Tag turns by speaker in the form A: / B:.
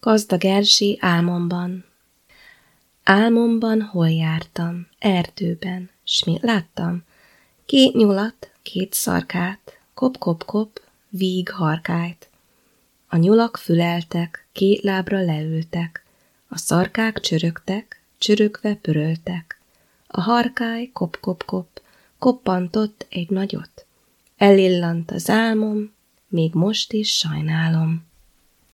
A: Gazdag Erzsi álmomban Álmomban hol jártam, erdőben, s mit láttam? Két nyulat, két szarkát, kop-kop-kop, víg harkályt. A nyulak füleltek, két lábra leültek, a szarkák csörögtek, csörögve pöröltek. A harkály kop-kop-kop, koppantott egy nagyot. Elillant az álmom, még most is sajnálom.